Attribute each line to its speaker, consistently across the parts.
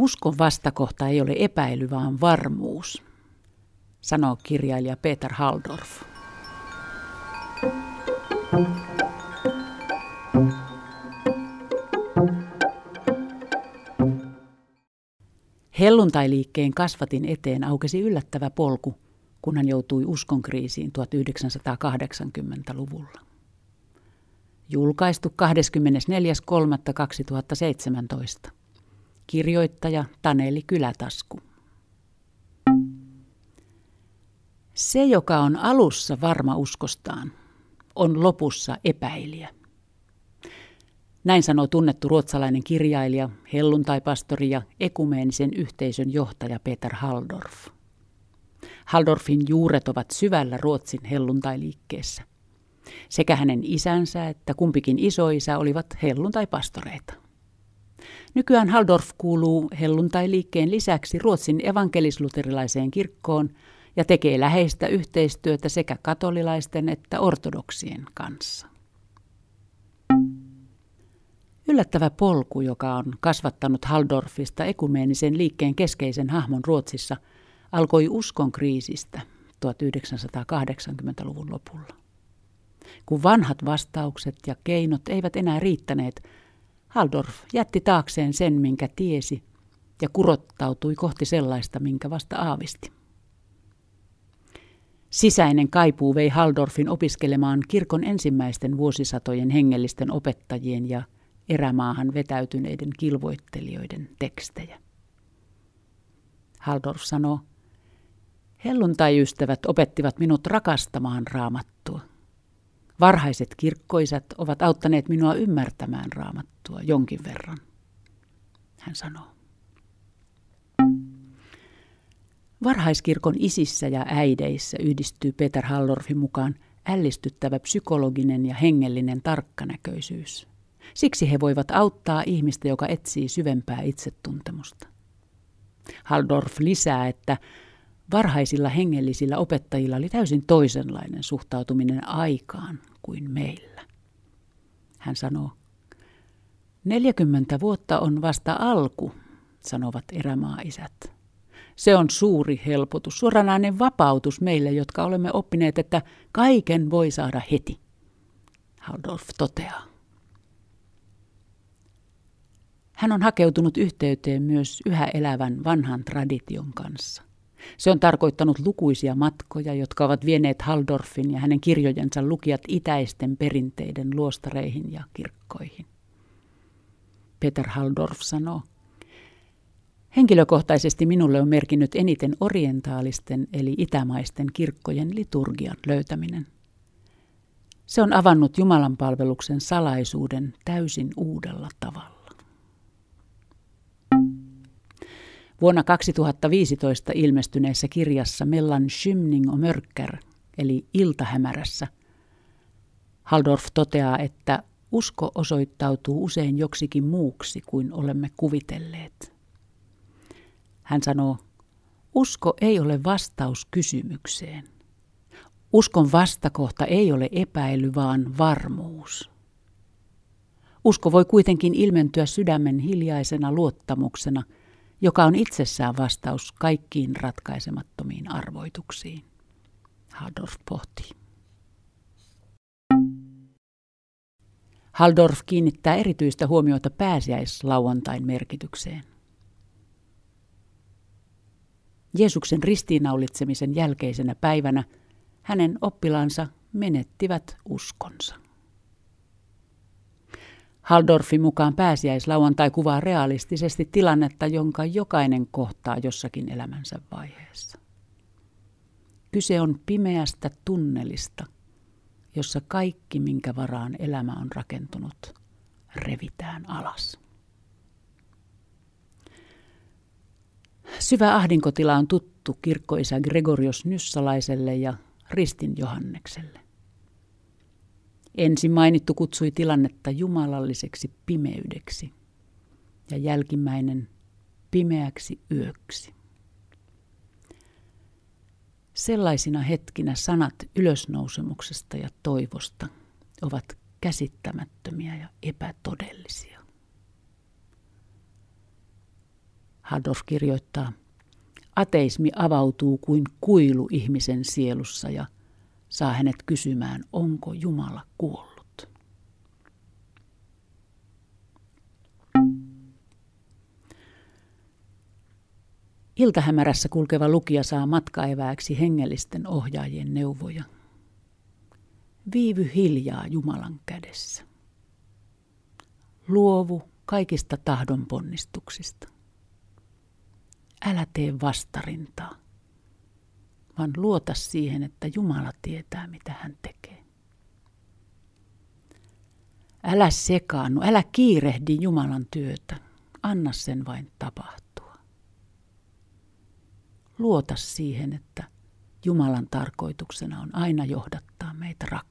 Speaker 1: Uskon vastakohta ei ole epäily, vaan varmuus, sanoo kirjailija Peter Haldorf. Helluntailiikkeen kasvatin eteen aukesi yllättävä polku, kun hän joutui uskonkriisiin 1980-luvulla. Julkaistu 24.3.2017. Kirjoittaja Taneli Kylätasku. Se, joka on alussa varma uskostaan, on lopussa epäilijä. Näin sanoo tunnettu ruotsalainen kirjailija, helluntaipastori ja ekumeenisen yhteisön johtaja Peter Haldorf. Haldorfin juuret ovat syvällä Ruotsin helluntailiikkeessä. Sekä hänen isänsä että kumpikin isoisä olivat helluntaipastoreita. Nykyään Haldorf kuuluu helluntailiikkeen lisäksi Ruotsin evankelisluterilaiseen kirkkoon ja tekee läheistä yhteistyötä sekä katolilaisten että ortodoksien kanssa. Yllättävä polku, joka on kasvattanut Haldorfista ekumeenisen liikkeen keskeisen hahmon Ruotsissa, alkoi uskon kriisistä 1980-luvun lopulla. Kun vanhat vastaukset ja keinot eivät enää riittäneet, Haldorf jätti taakseen sen, minkä tiesi, ja kurottautui kohti sellaista, minkä vasta aavisti. Sisäinen kaipuu vei Haldorfin opiskelemaan kirkon ensimmäisten vuosisatojen hengellisten opettajien ja erämaahan vetäytyneiden kilvoittelijoiden tekstejä. Haldorf sanoo, Helluntai-ystävät opettivat minut rakastamaan raamattua. Varhaiset kirkkoisat ovat auttaneet minua ymmärtämään raamattua jonkin verran, hän sanoo. Varhaiskirkon isissä ja äideissä yhdistyy Peter Hallorfin mukaan ällistyttävä psykologinen ja hengellinen tarkkanäköisyys. Siksi he voivat auttaa ihmistä, joka etsii syvempää itsetuntemusta. Haldorf lisää, että varhaisilla hengellisillä opettajilla oli täysin toisenlainen suhtautuminen aikaan kuin meillä. Hän sanoo, 40 vuotta on vasta alku, sanovat erämaaisät. Se on suuri helpotus, suoranainen vapautus meille, jotka olemme oppineet, että kaiken voi saada heti. Haldorf toteaa. Hän on hakeutunut yhteyteen myös yhä elävän vanhan tradition kanssa. Se on tarkoittanut lukuisia matkoja, jotka ovat vieneet Haldorfin ja hänen kirjojensa lukijat itäisten perinteiden luostareihin ja kirkkoihin. Peter Haldorf sanoo, Henkilökohtaisesti minulle on merkinnyt eniten orientaalisten eli itämaisten kirkkojen liturgian löytäminen. Se on avannut Jumalan palveluksen salaisuuden täysin uudella tavalla. Vuonna 2015 ilmestyneessä kirjassa Mellan Skymning och Mörker, eli Iltahämärässä, Haldorf toteaa, että usko osoittautuu usein joksikin muuksi kuin olemme kuvitelleet. Hän sanoo, usko ei ole vastaus kysymykseen. Uskon vastakohta ei ole epäily, vaan varmuus. Usko voi kuitenkin ilmentyä sydämen hiljaisena luottamuksena – joka on itsessään vastaus kaikkiin ratkaisemattomiin arvoituksiin. Haldorf pohti. Haldorf kiinnittää erityistä huomiota pääsiäislauantain merkitykseen. Jeesuksen ristiinnaulitsemisen jälkeisenä päivänä hänen oppilaansa menettivät uskonsa. Haldorfin mukaan pääsiäislauantai kuvaa realistisesti tilannetta, jonka jokainen kohtaa jossakin elämänsä vaiheessa. Kyse on pimeästä tunnelista, jossa kaikki, minkä varaan elämä on rakentunut, revitään alas. Syvä ahdinkotila on tuttu kirkkoisä Gregorios Nyssalaiselle ja Ristin Johannekselle. Ensin mainittu kutsui tilannetta jumalalliseksi pimeydeksi ja jälkimmäinen pimeäksi yöksi. Sellaisina hetkinä sanat ylösnousemuksesta ja toivosta ovat käsittämättömiä ja epätodellisia. Hadorf kirjoittaa, ateismi avautuu kuin kuilu ihmisen sielussa ja saa hänet kysymään, onko Jumala kuollut. Iltahämärässä kulkeva lukija saa matkaevääksi hengellisten ohjaajien neuvoja. Viivy hiljaa Jumalan kädessä. Luovu kaikista tahdon ponnistuksista. Älä tee vastarintaa, vaan luota siihen, että Jumala tietää, mitä hän tekee. Älä sekaannu, älä kiirehdi Jumalan työtä. Anna sen vain tapahtua. Luota siihen, että Jumalan tarkoituksena on aina johdattaa meitä rakkauteen.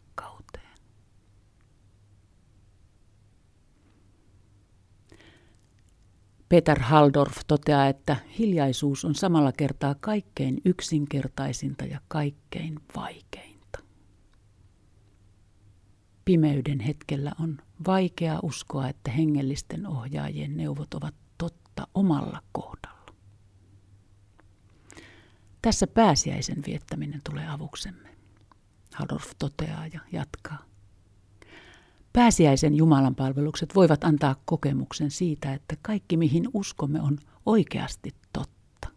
Speaker 1: Peter Haldorf toteaa, että hiljaisuus on samalla kertaa kaikkein yksinkertaisinta ja kaikkein vaikeinta. Pimeyden hetkellä on vaikea uskoa, että hengellisten ohjaajien neuvot ovat totta omalla kohdalla. Tässä pääsiäisen viettäminen tulee avuksemme. Haldorf toteaa ja jatkaa. Pääsiäisen Jumalan palvelukset voivat antaa kokemuksen siitä, että kaikki mihin uskomme on oikeasti totta.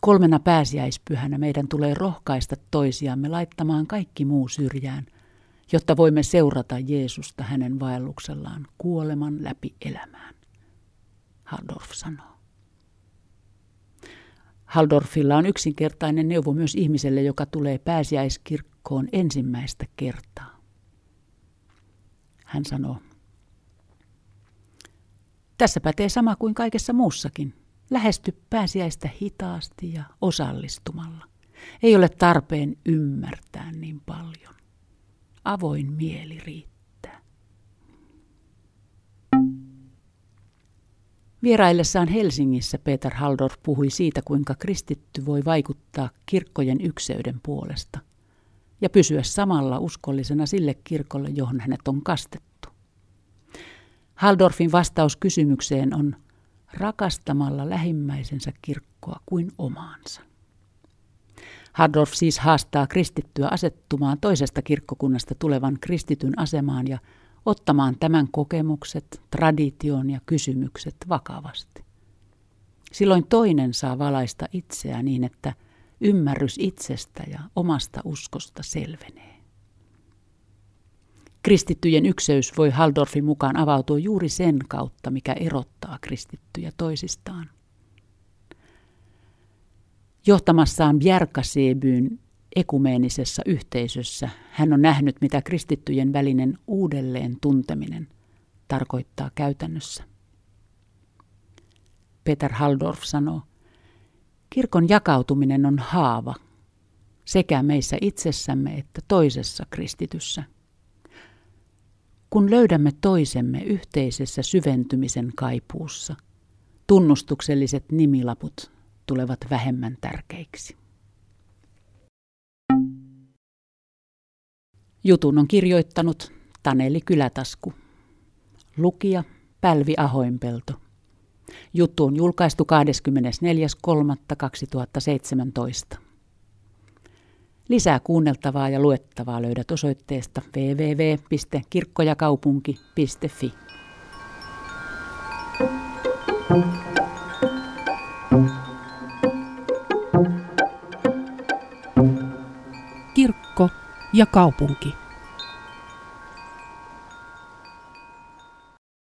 Speaker 1: Kolmena pääsiäispyhänä meidän tulee rohkaista toisiamme laittamaan kaikki muu syrjään, jotta voimme seurata Jeesusta hänen vaelluksellaan kuoleman läpi elämään. Haldorf sanoo. Haldorfilla on yksinkertainen neuvo myös ihmiselle, joka tulee pääsiäiskirkkoon ensimmäistä kertaa. Hän sanoo. Tässä pätee sama kuin kaikessa muussakin. Lähesty pääsiäistä hitaasti ja osallistumalla. Ei ole tarpeen ymmärtää niin paljon. Avoin mieli riittää. Vieraillessaan Helsingissä Peter Haldorf puhui siitä, kuinka kristitty voi vaikuttaa kirkkojen ykseyden puolesta – ja pysyä samalla uskollisena sille kirkolle, johon hänet on kastettu. Haldorfin vastaus kysymykseen on rakastamalla lähimmäisensä kirkkoa kuin omaansa. Haldorf siis haastaa kristittyä asettumaan toisesta kirkkokunnasta tulevan kristityn asemaan ja ottamaan tämän kokemukset, tradition ja kysymykset vakavasti. Silloin toinen saa valaista itseään niin, että – ymmärrys itsestä ja omasta uskosta selvenee. Kristittyjen ykseys voi Haldorfin mukaan avautua juuri sen kautta, mikä erottaa kristittyjä toisistaan. Johtamassaan Bjärkasebyn ekumeenisessa yhteisössä hän on nähnyt, mitä kristittyjen välinen uudelleen tunteminen tarkoittaa käytännössä. Peter Haldorf sanoo, Kirkon jakautuminen on haava sekä meissä itsessämme että toisessa kristityssä. Kun löydämme toisemme yhteisessä syventymisen kaipuussa, tunnustukselliset nimilaput tulevat vähemmän tärkeiksi. Jutun on kirjoittanut Taneli Kylätasku. Lukija Pälvi Ahoinpelto. Juttu on julkaistu 24.3.2017. Lisää kuunneltavaa ja luettavaa löydät osoitteesta www.kirkkojakaupunki.fi.
Speaker 2: Kirkko ja kaupunki.